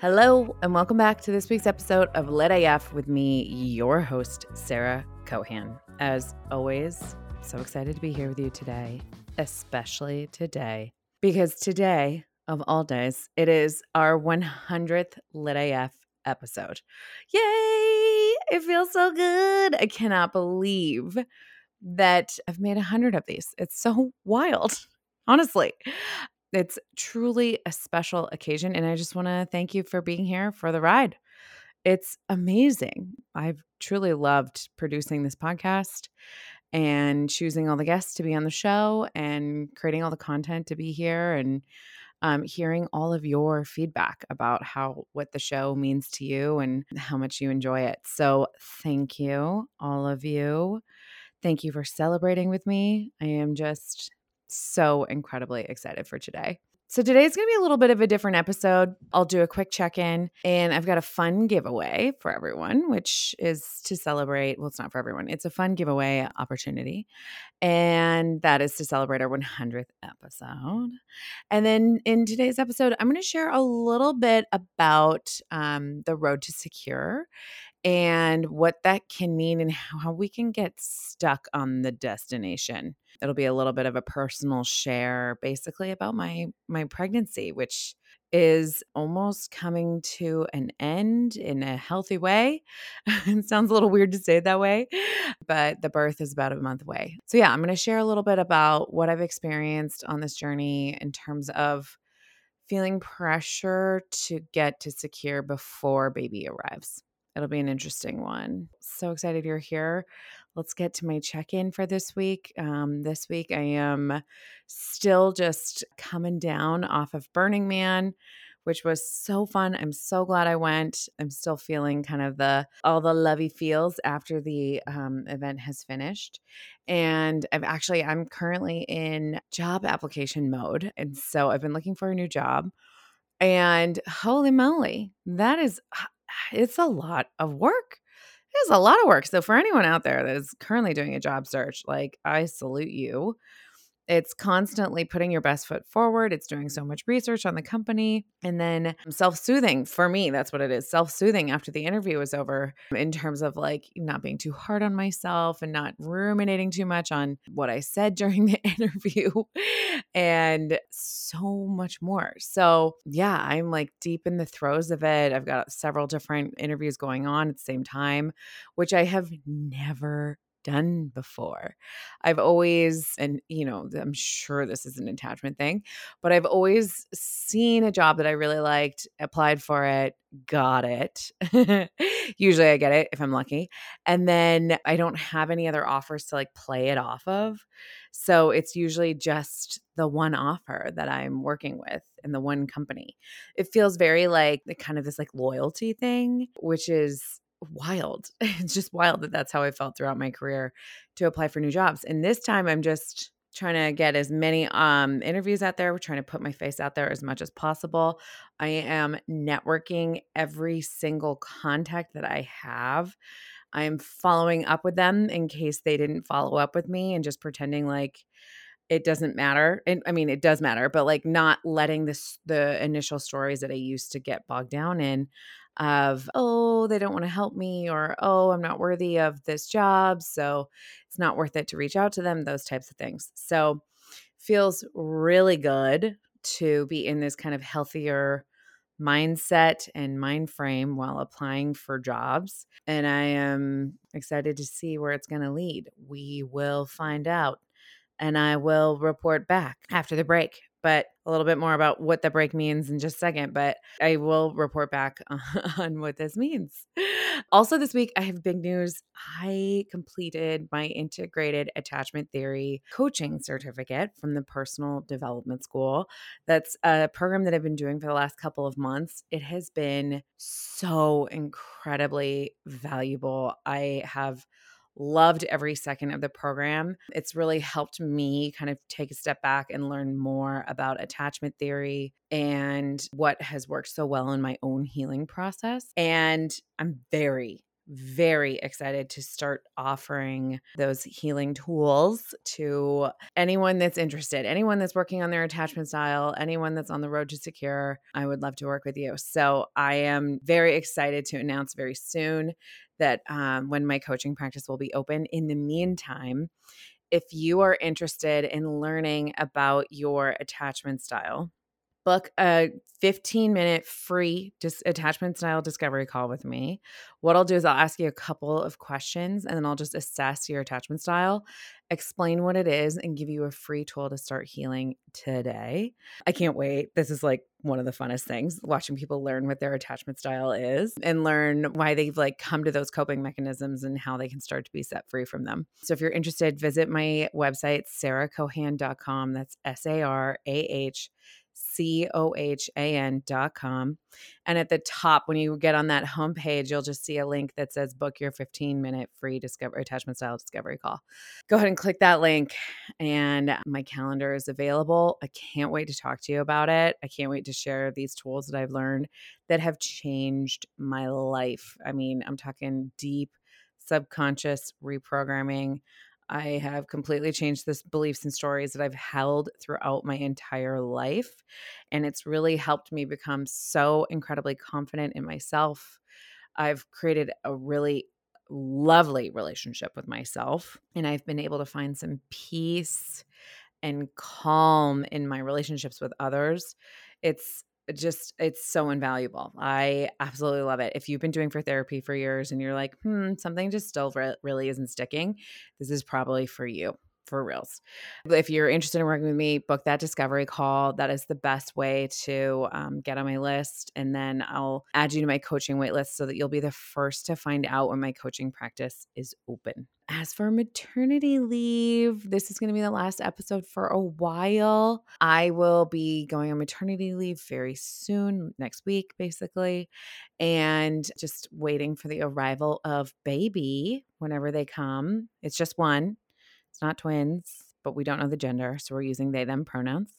Hello, and welcome back to this week's episode of Lit AF with me, your host, Sarah Cohan. As always, so excited to be here with you today, especially today, because today, of all days, it is our 100th Lit AF episode. Yay! It feels so good. I cannot believe that I've made a 100 of these. It's so wild, honestly. It's truly a special occasion. And I just want to thank you for being here for the ride. It's amazing. I've truly loved producing this podcast and choosing all the guests to be on the show and creating all the content to be here and um, hearing all of your feedback about how what the show means to you and how much you enjoy it. So, thank you, all of you. Thank you for celebrating with me. I am just so incredibly excited for today. So, today's going to be a little bit of a different episode. I'll do a quick check in, and I've got a fun giveaway for everyone, which is to celebrate. Well, it's not for everyone, it's a fun giveaway opportunity. And that is to celebrate our 100th episode. And then in today's episode, I'm going to share a little bit about um, the road to secure and what that can mean and how we can get stuck on the destination it'll be a little bit of a personal share basically about my my pregnancy which is almost coming to an end in a healthy way. it sounds a little weird to say it that way, but the birth is about a month away. So, yeah, I'm going to share a little bit about what I've experienced on this journey in terms of feeling pressure to get to secure before baby arrives. It'll be an interesting one. So excited you're here let's get to my check in for this week. Um, this week, I am still just coming down off of Burning Man which was so fun. I'm so glad I went. I'm still feeling kind of the all the lovey feels after the um, event has finished. And I've actually I'm currently in job application mode, and so I've been looking for a new job. And holy moly, that is it's a lot of work. It's a lot of work. So for anyone out there that is currently doing a job search, like I salute you it's constantly putting your best foot forward. It's doing so much research on the company. And then self soothing for me, that's what it is self soothing after the interview was over in terms of like not being too hard on myself and not ruminating too much on what I said during the interview and so much more. So, yeah, I'm like deep in the throes of it. I've got several different interviews going on at the same time, which I have never done before. I've always, and you know, I'm sure this is an attachment thing, but I've always seen a job that I really liked, applied for it, got it. Usually I get it if I'm lucky. And then I don't have any other offers to like play it off of. So it's usually just the one offer that I'm working with in the one company. It feels very like the kind of this like loyalty thing, which is wild. It's just wild that that's how I felt throughout my career to apply for new jobs. And this time I'm just trying to get as many um interviews out there. We're trying to put my face out there as much as possible. I am networking every single contact that I have. I am following up with them in case they didn't follow up with me and just pretending like it doesn't matter. And I mean, it does matter, but like not letting this the initial stories that I used to get bogged down in of, oh, they don't want to help me, or oh, I'm not worthy of this job. So it's not worth it to reach out to them, those types of things. So feels really good to be in this kind of healthier mindset and mind frame while applying for jobs. And I am excited to see where it's going to lead. We will find out and I will report back after the break but a little bit more about what the break means in just a second. But I will report back on what this means. Also, this week, I have big news. I completed my integrated attachment theory coaching certificate from the Personal Development School. That's a program that I've been doing for the last couple of months. It has been so incredibly valuable. I have loved every second of the program. It's really helped me kind of take a step back and learn more about attachment theory and what has worked so well in my own healing process. And I'm very, very excited to start offering those healing tools to anyone that's interested, anyone that's working on their attachment style, anyone that's on the road to secure. I would love to work with you. So I am very excited to announce very soon that um, when my coaching practice will be open. In the meantime, if you are interested in learning about your attachment style, book a 15 minute free just attachment style discovery call with me. What I'll do is I'll ask you a couple of questions and then I'll just assess your attachment style, explain what it is, and give you a free tool to start healing today. I mm-hmm. can't wait. This is like one of the funnest things watching people learn what their attachment style is and learn why they've like come to those coping mechanisms and how they can start to be set free from them. So if you're interested, visit my website, sarahcohan.com. That's S A R A H C O H A N dot com. And at the top, when you get on that homepage, you'll just see a link that says book your 15 minute free discovery attachment style discovery call. Go ahead and click that link, and uh, my calendar is available. I can't wait to talk to you about it. I can't wait to share these tools that I've learned that have changed my life. I mean, I'm talking deep subconscious reprogramming I have completely changed this beliefs and stories that I've held throughout my entire life. And it's really helped me become so incredibly confident in myself. I've created a really lovely relationship with myself, and I've been able to find some peace and calm in my relationships with others. It's just it's so invaluable. I absolutely love it. If you've been doing for therapy for years and you're like, "Hmm, something just still re- really isn't sticking." This is probably for you for reals. If you're interested in working with me, book that discovery call. That is the best way to um, get on my list. And then I'll add you to my coaching waitlist so that you'll be the first to find out when my coaching practice is open. As for maternity leave, this is going to be the last episode for a while. I will be going on maternity leave very soon, next week, basically, and just waiting for the arrival of baby whenever they come. It's just one. It's not twins, but we don't know the gender. So we're using they, them pronouns.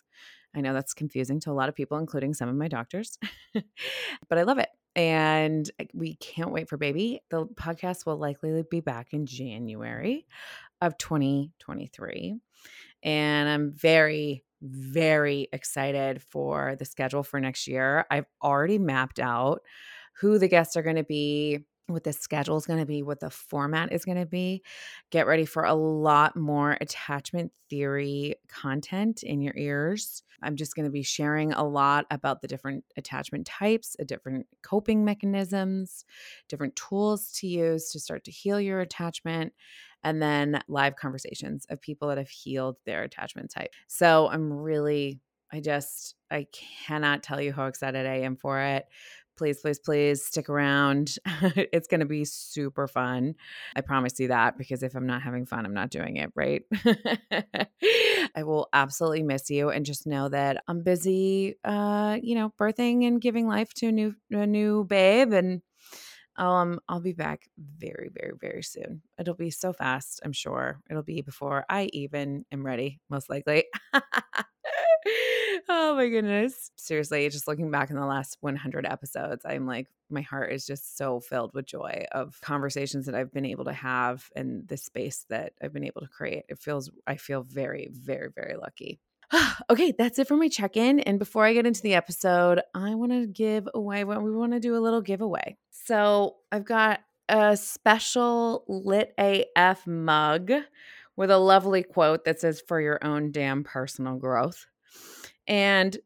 I know that's confusing to a lot of people, including some of my doctors, but I love it. And eh, we can't wait for baby. The podcast will likely be back in January of 2023. And I'm very, very excited for the schedule for next year. I've already mapped out who the guests are going to be, what the schedule is going to be, what the format is going to be. Get ready for a lot more attachment theory content in your ears. I'm just going to be sharing a lot about the different attachment types, uh, different coping mechanisms, different tools to use to start to heal your attachment, and then live conversations of people that have healed their attachment type. So I'm really, I just, I cannot tell you how excited I am for it please, please, please stick around. it's going to be super fun. I promise you that because if I'm not having fun, I'm not doing it, right? I will absolutely miss you and just know that I'm busy uh, you know, birthing and giving life to a new a new babe and um I'll be back very very very soon. It'll be so fast, I'm sure. It'll be before I even am ready, most likely. oh my goodness. Seriously, just looking back in the last 100 episodes, I'm like, my heart is just so filled with joy of conversations that I've been able to have and the space that I've been able to create. It feels, I feel very, very, very lucky. okay, that's it for my check in. And before I get into the episode, I want to give away what we want to do a little giveaway. So I've got a special Lit AF mug with a lovely quote that says, For your own damn personal growth. And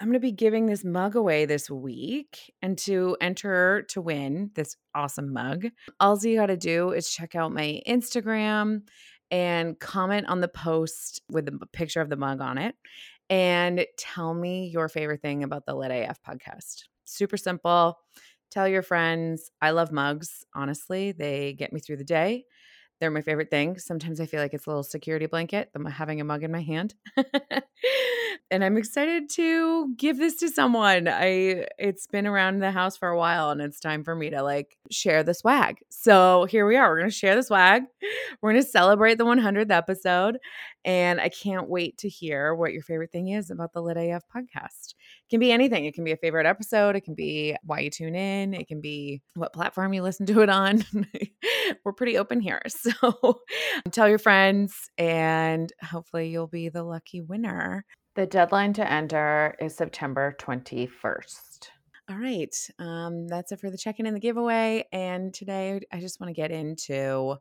I'm going to be giving this mug away this week. And to enter to win this awesome mug, all you got to do is check out my Instagram and comment on the post with a picture of the mug on it and tell me your favorite thing about the Lit AF podcast. Super simple. Tell your friends. I love mugs. Honestly, they get me through the day. They're my favorite thing. Sometimes I feel like it's a little security blanket, having a mug in my hand. and I'm excited to give this to someone. I it's been around the house for a while and it's time for me to like share the swag. So here we are. We're going to share the swag. We're going to celebrate the 100th episode and I can't wait to hear what your favorite thing is about the Lit AF podcast. It can be anything. It can be a favorite episode, it can be why you tune in, it can be what platform you listen to it on. We're pretty open here. So tell your friends and hopefully you'll be the lucky winner the deadline to enter is September 21st. All right. Um, that's it for the check in and the giveaway. And today I just want to get into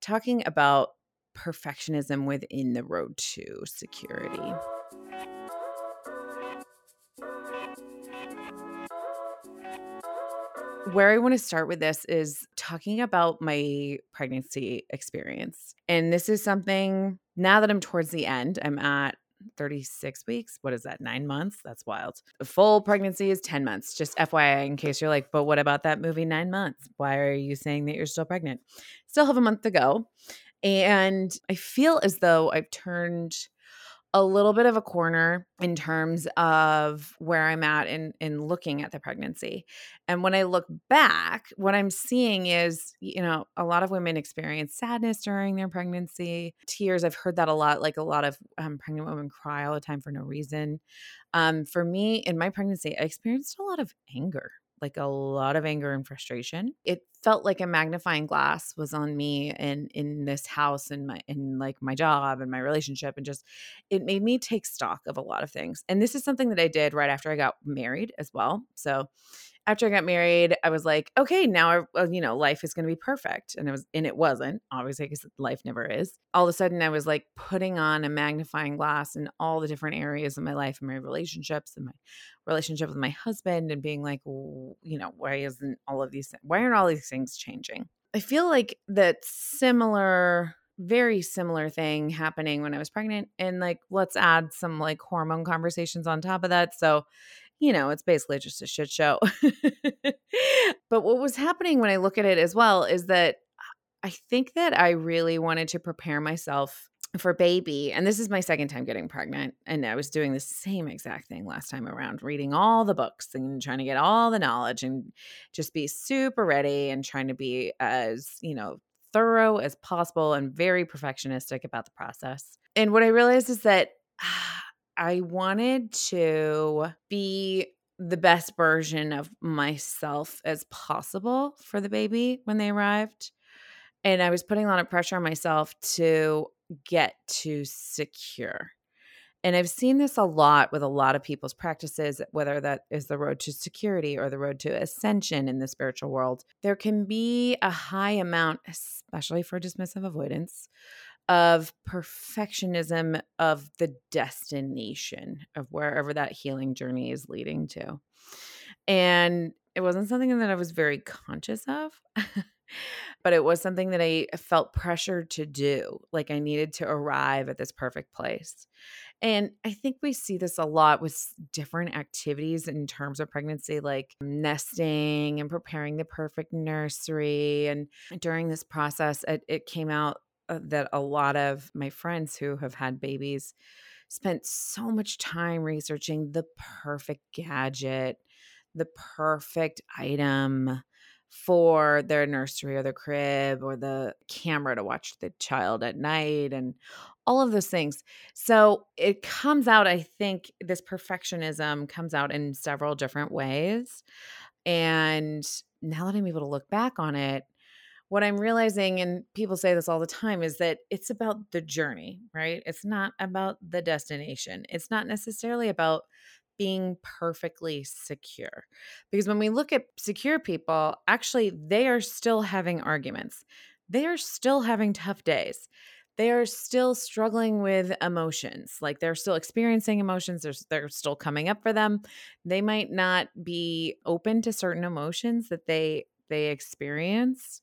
talking about perfectionism within the road to security. Where I want to start with this is talking about my pregnancy experience. And this is something now that I'm towards the end, I'm at 36 weeks. What is that? Nine months? That's wild. A full pregnancy is 10 months. Just FYI, in case you're like, but what about that movie, Nine Months? Why are you saying that you're still pregnant? Still have a month to go. And I feel as though I've turned a little bit of a corner in terms of where I'm at in in looking at the pregnancy. And when I look back, what I'm seeing is, you know, a lot of women experience sadness during their pregnancy, tears. I've heard that a lot. Like a lot of um, pregnant women cry all the time for no reason. Um, for me, in my pregnancy, I experienced a lot of anger like a lot of anger and frustration. It felt like a magnifying glass was on me and in this house and my in like my job and my relationship and just it made me take stock of a lot of things. And this is something that I did right after I got married as well. So after I got married, I was like, okay, now I, you know, life is going to be perfect, and it was, and it wasn't. Obviously, because life never is. All of a sudden, I was like putting on a magnifying glass in all the different areas of my life and my relationships and my relationship with my husband, and being like, you know, why isn't all of these, why aren't all these things changing? I feel like that similar very similar thing happening when I was pregnant. And like, let's add some like hormone conversations on top of that. So you know, it's basically just a shit show. but what was happening when I look at it as well is that I think that I really wanted to prepare myself for baby. And this is my second time getting pregnant. And I was doing the same exact thing last time around, reading all the books and trying to get all the knowledge and just be super ready and trying to be as, you know, thorough as possible and very perfectionistic about the process. And what I realized is that I wanted to be the best version of myself as possible for the baby when they arrived. And I was putting a lot of pressure on myself to get to secure. And I've seen this a lot with a lot of people's practices, whether that is the road to security or the road to ascension in the spiritual world. There can be a high amount, especially for dismissive avoidance, of perfectionism of the destination of wherever that healing journey is leading to. And it wasn't something that I was very conscious of, but it was something that I felt pressured to do. Like I needed to arrive at this perfect place. And I think we see this a lot with different activities in terms of pregnancy, like nesting and preparing the perfect nursery. And during this process, it, it came out Uh, that a lot of my friends who have had babies spent so much time researching the perfect gadget, the perfect item for their nursery or the crib or the camera to watch the child at night and all of those things. So it comes out, I think, this perfectionism comes out in several different ways. And now that I'm able to look back on it, what I'm realizing, and people say this all the time, is that it's about the journey, right? It's not about the destination. It's not necessarily about being perfectly secure. Because when we look at secure people, actually, they are still having arguments, they are still having tough days. They are still struggling with emotions. Like they're still experiencing emotions. They're, they're still coming up for them. They might not be open to certain emotions that they they experience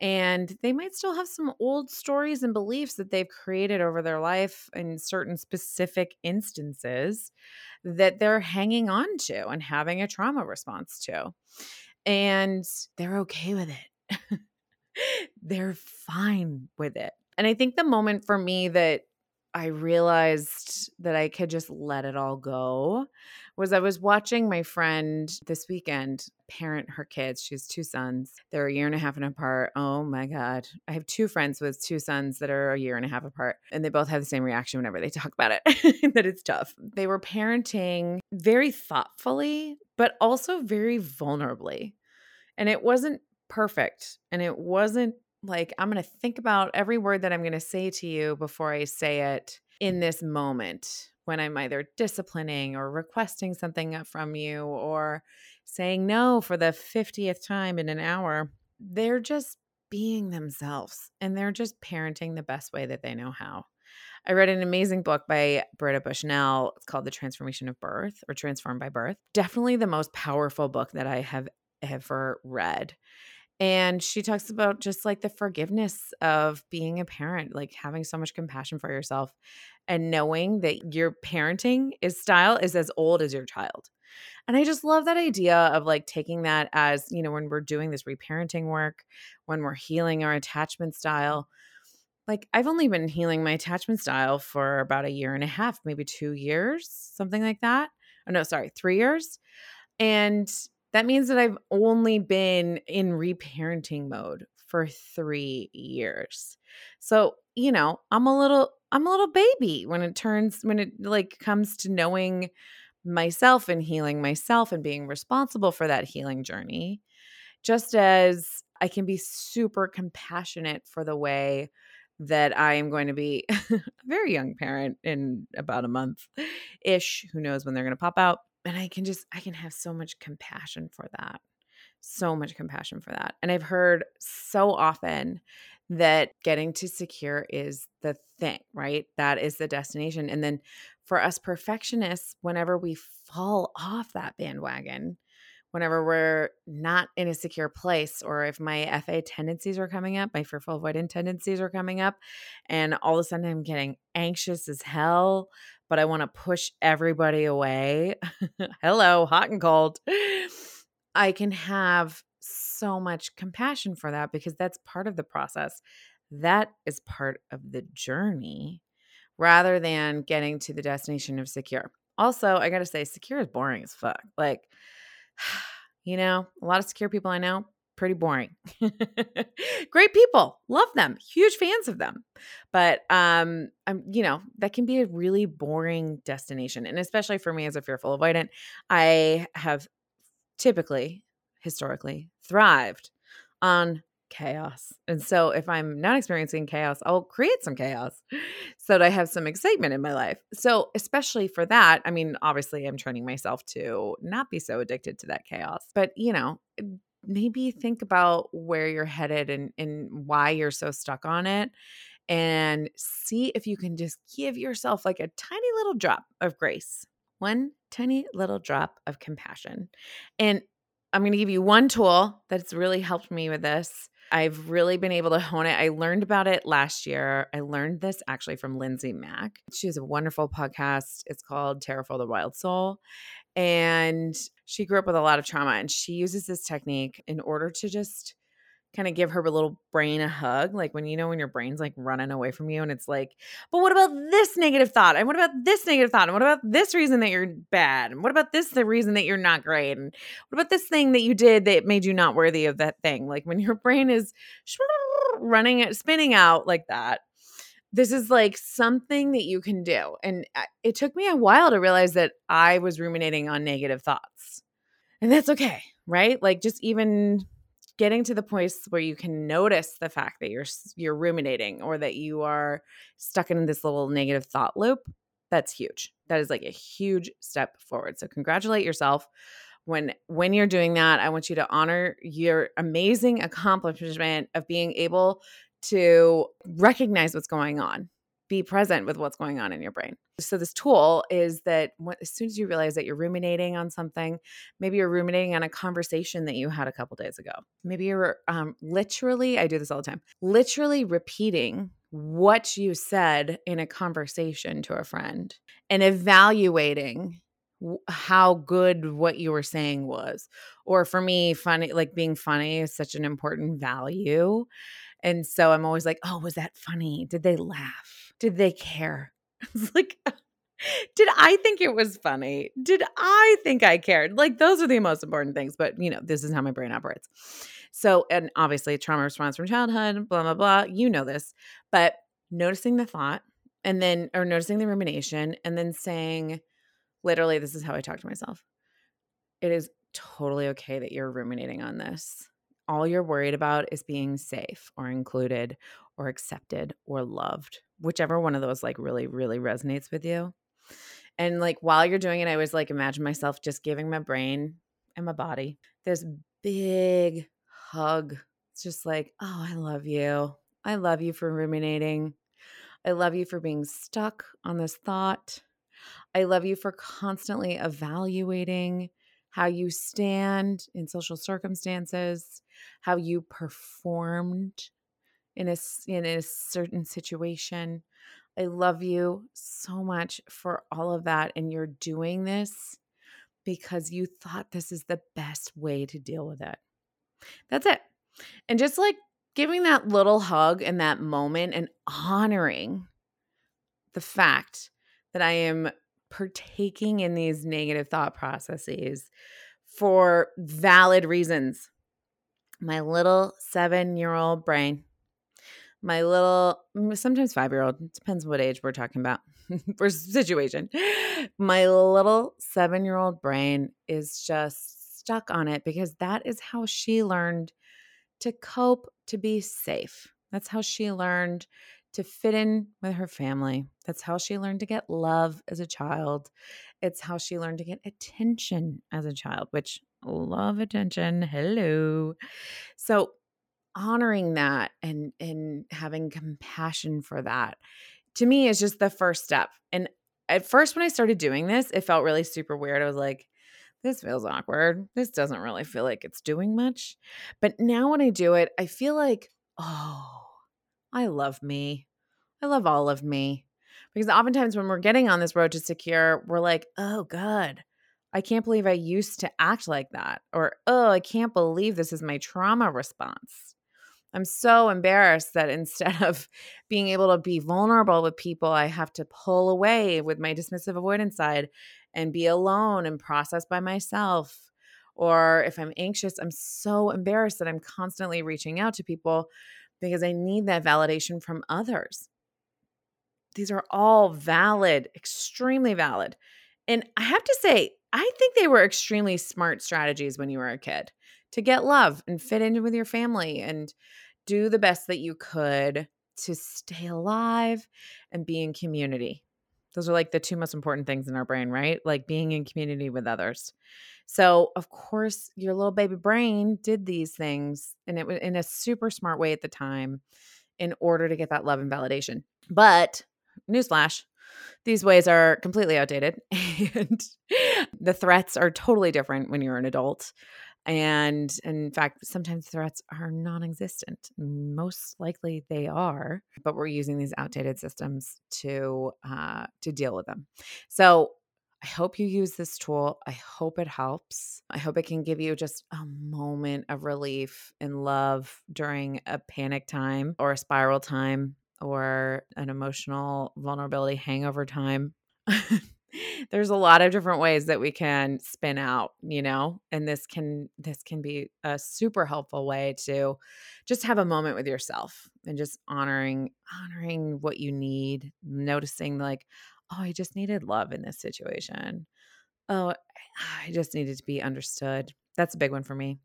and they might still have some old stories and beliefs that they've created over their life in certain specific instances that they're hanging on to and having a trauma response to. And they're okay with it. they're fine with it. And I think the moment for me that I realized that I could just let it all go was I was watching my friend this weekend parent her kids. She has two sons. They're a year and a half and apart. Oh my God. I have two friends with two sons that are a year and a half apart, and they both have the same reaction whenever they talk about it that it's tough. They were parenting very thoughtfully, but also very vulnerably. And it wasn't perfect. And it wasn't like, I'm going to think about every word that I'm going to say to you before I say it in this moment when I'm either disciplining or requesting something uh, from you or saying no for the 50th time in an hour. They're just being themselves and they're just parenting the best way that they know how. I read an amazing book by Britta Bushnell. It's called The Transformation of Birth or Transformed by Birth. Definitely the most powerful book that I have ever read. And she talks about just like the forgiveness of being a parent, like having so much compassion for yourself and knowing that your parenting is style is as old as your child. And I just love that idea of like taking that as, you know, when we're doing this reparenting work, when we're healing our attachment style. Like I've only been healing my attachment style for about a year and a half, maybe 2 years, something like that. Oh no, sorry, 3 years. And that means that I've only been in reparenting mode for 3 years. So, you know, I'm a little I'm a little baby when it turns when it like comes to knowing myself and healing myself and being responsible for that healing journey. Just as I can be super compassionate for the way that I am going to be a very young parent in about a month ish. Who knows when they're going to pop out? And I can just I can have so much compassion for that. So much compassion for that. And I've heard so often that getting to secure is the thing, right? That is the destination. And then for us perfectionists, whenever we fall off that bandwagon, whenever we're not in a secure place, or if my FA tendencies are coming up, my fearful avoidant tendencies are coming up, and all of a sudden I'm getting anxious as hell but I want to push everybody away. Hello, hot and cold. I can have so much compassion for that because that's part of the process. That is part of the journey rather than getting to the destination of secure. Also, I got to say, secure is boring as fuck. Like, you know, a lot of secure people I know, pretty boring. Great people, love them, huge fans of them. But um I'm you know, that can be a really boring destination and especially for me as a fearful avoidant, I have typically historically thrived on chaos. And so if I'm not experiencing chaos, I'll create some chaos so that I have some excitement in my life. So, especially for that, I mean, obviously I'm training myself to not be so addicted to that chaos. But, you know, maybe think about where you're headed and, and why you're so stuck on it and see if you can just give yourself like a tiny little drop of grace, one tiny little drop of compassion. And I'm going to give you one tool that's really helped me with this. I've really been able to hone it. I learned about it last year. I learned this actually from Lindsay Mack. She has a wonderful podcast. It's called Tarot for the Wild Soul. And she grew up with a lot of trauma and she uses this technique in order to just kind of give her a little brain a hug like when you know when your brain's like running away from you and it's like but what about this negative thought and what about this negative thought and what about this reason that you're bad and what about this the reason that you're not great and what about this thing that you did that made you not worthy of that thing like when your brain is running spinning out like that this is like something that you can do. And uh, it took me a while to realize that I was ruminating on negative thoughts. And that's okay, right? Like just even getting to the place where you can notice the fact that you're you're ruminating or that you are stuck in this little negative thought loop, that's huge. That is like a huge step forward. So congratulate yourself when when you're doing that i want you to honor your amazing accomplishment of being able to recognize what's going on, be present with what's going on in your brain. So, this tool is that as soon as you realize that you're ruminating on something, maybe you're ruminating on a conversation that you had a couple days ago. Maybe you're um, literally, I do this all the time, literally repeating what you said in a conversation to a friend and evaluating how good what you were saying was. Or for me, funny, like being funny is such an important value. And so I'm always like, oh, was that funny? Did they laugh? Did they care? It's like, uh, did I think it was funny? Did I think I cared? Like, those are the most important things. But, you know, this is how my brain operates. So, and obviously, trauma response from childhood, blah, blah, blah. You know this. But noticing the thought and then, or noticing the rumination and then saying, literally, this is how I talk to myself. It is totally okay that you're ruminating on this. All you're worried about is being safe or included or accepted or loved, whichever one of those like really, really resonates with you. And like while you're doing it, I was like, imagine myself just giving my brain and my body this big hug. It's just like, oh, I love you. I love you for ruminating. I love you for being stuck on this thought. I love you for constantly evaluating how you stand in social circumstances, how you performed in a in a certain situation. I love you so much for all of that and you're doing this because you thought this is the best way to deal with it. That's it. And just like giving that little hug in that moment and honoring the fact that I am partaking in these negative thought processes for valid reasons. My little seven year old brain, my little, mm, sometimes five year old, depends what age we're talking about for situation. My little seven year old brain is just stuck on it because that is how she learned to cope, to be safe. That's how she learned to fit in with her family. That's how she learned to get love as a child. It's how she learned to get attention as a child, which love attention. Hello. So honoring that and and having compassion for that to me is just the first step. And at first when I started doing this, it felt really super weird. I was like, this feels awkward. This doesn't really feel like it's doing much. But now when I do it, I feel like, oh, I love me. I love all of me. Because oftentimes when we're getting on this road to secure, we're like, oh, God, I can't believe I used to act like that. Or, oh, I can't believe this is my trauma response. I'm so embarrassed that instead of being able to be vulnerable with people, I have to pull away with my dismissive avoidance side and be alone and process by myself. Or if I'm anxious, I'm so embarrassed that I'm constantly reaching out to people because I need that validation from others. These are all valid, extremely valid. And I have to say, I think they were extremely smart strategies when you were a kid to get love and fit in with your family and do the best that you could to stay alive and be in community. Those are like the two most important things in our brain, right? Like being in community with others. So, of course, your little baby brain did these things and it was in a super smart way at the time in order to get that love and validation. But, newsflash, these ways are completely outdated and the threats are totally different when you're an adult and in fact sometimes threats are non-existent most likely they are but we're using these outdated systems to uh, to deal with them so I hope you use this tool. I hope it helps. I hope it can give you just a moment of relief and love during a panic time or a spiral time or an emotional vulnerability hangover time. there's a lot of different ways that we can spin out you know and this can this can be a super helpful way to just have a moment with yourself and just honoring honoring what you need noticing like oh i just needed love in this situation. Oh i just needed to be understood. That's a big one for me.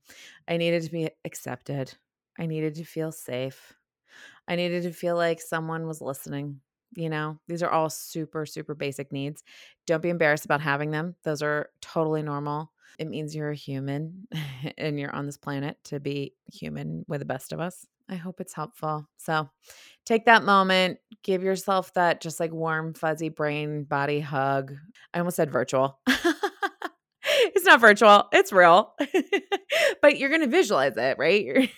I needed to be accepted. I needed to feel safe. I needed to feel like someone was listening you know, these are all super, super basic needs. Don't be embarrassed about having them. Those are totally normal. It means you're a human and you're on this planet to be human with the best of us. I hope it's helpful. So take that moment, give yourself that just like warm, fuzzy brain body hug. I almost said virtual. it's not virtual, it's real. but you're going to visualize it, right?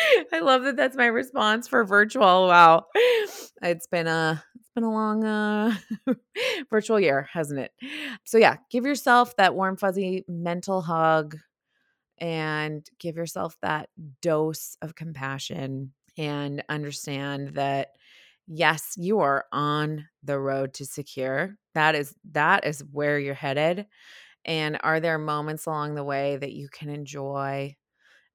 I love that that's my response for virtual. Wow. It's been a it's been a long uh virtual year, hasn't it? So yeah, give yourself that warm fuzzy mental hug and give yourself that dose of compassion and understand that yes, you are on the road to secure. That is that is where you're headed. And are there moments along the way that you can enjoy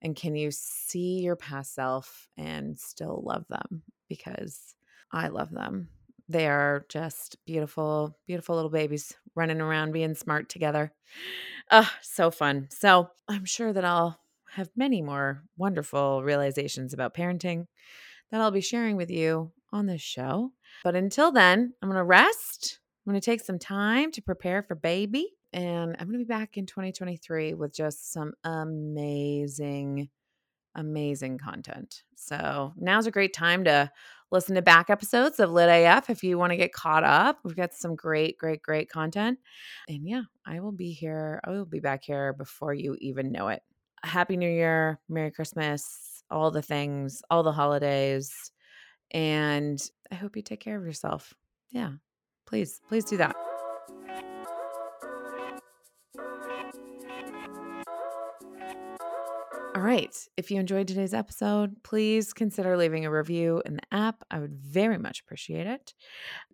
and can you see your past self and still love them because I love them. They are just beautiful, beautiful little babies running around being smart together. Oh, so fun. So I'm sure that I'll have many more wonderful realizations about parenting that I'll be sharing with you on this show. But until then, I'm going to rest. I'm going to take some time to prepare for baby. And I'm going to be back in 2023 with just some amazing, amazing content. So now's a great time to listen to back episodes of Lit AF if you want to get caught up. We've got some great, great, great content. And yeah, I will be here. I will be back here before you even know it. Happy New Year, Merry Christmas, all the things, all the holidays. And I hope you take care of yourself. Yeah, please, please do that. Right. If you enjoyed today's episode, please consider leaving a review in the app. I would very much appreciate it.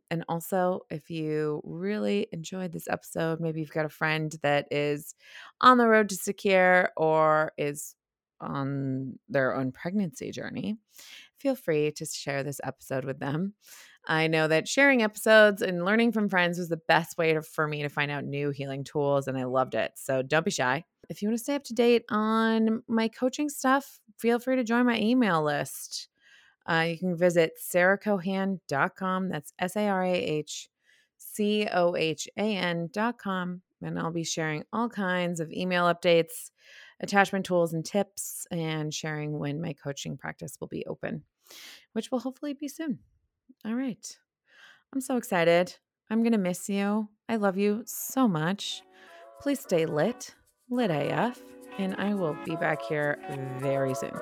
And also, if you really enjoyed this episode, maybe you've got a friend that is on the road to secure or is on their own pregnancy journey, feel free to share this episode with them. I know that sharing episodes and learning from friends was the best way to, for me to find out new healing tools, and I loved it. So don't be shy if you want to stay up to date on my coaching stuff, feel free to join my email list. Uh, you can visit sarahcohan.com. That's S A R A H C O H A N.com. And I'll be sharing all kinds of email updates, attachment tools, and tips, and sharing when my coaching practice will be open, which will hopefully be soon. All right. I'm so excited. I'm going to miss you. I love you so much. Please stay lit lit AF, and I will be back here very soon.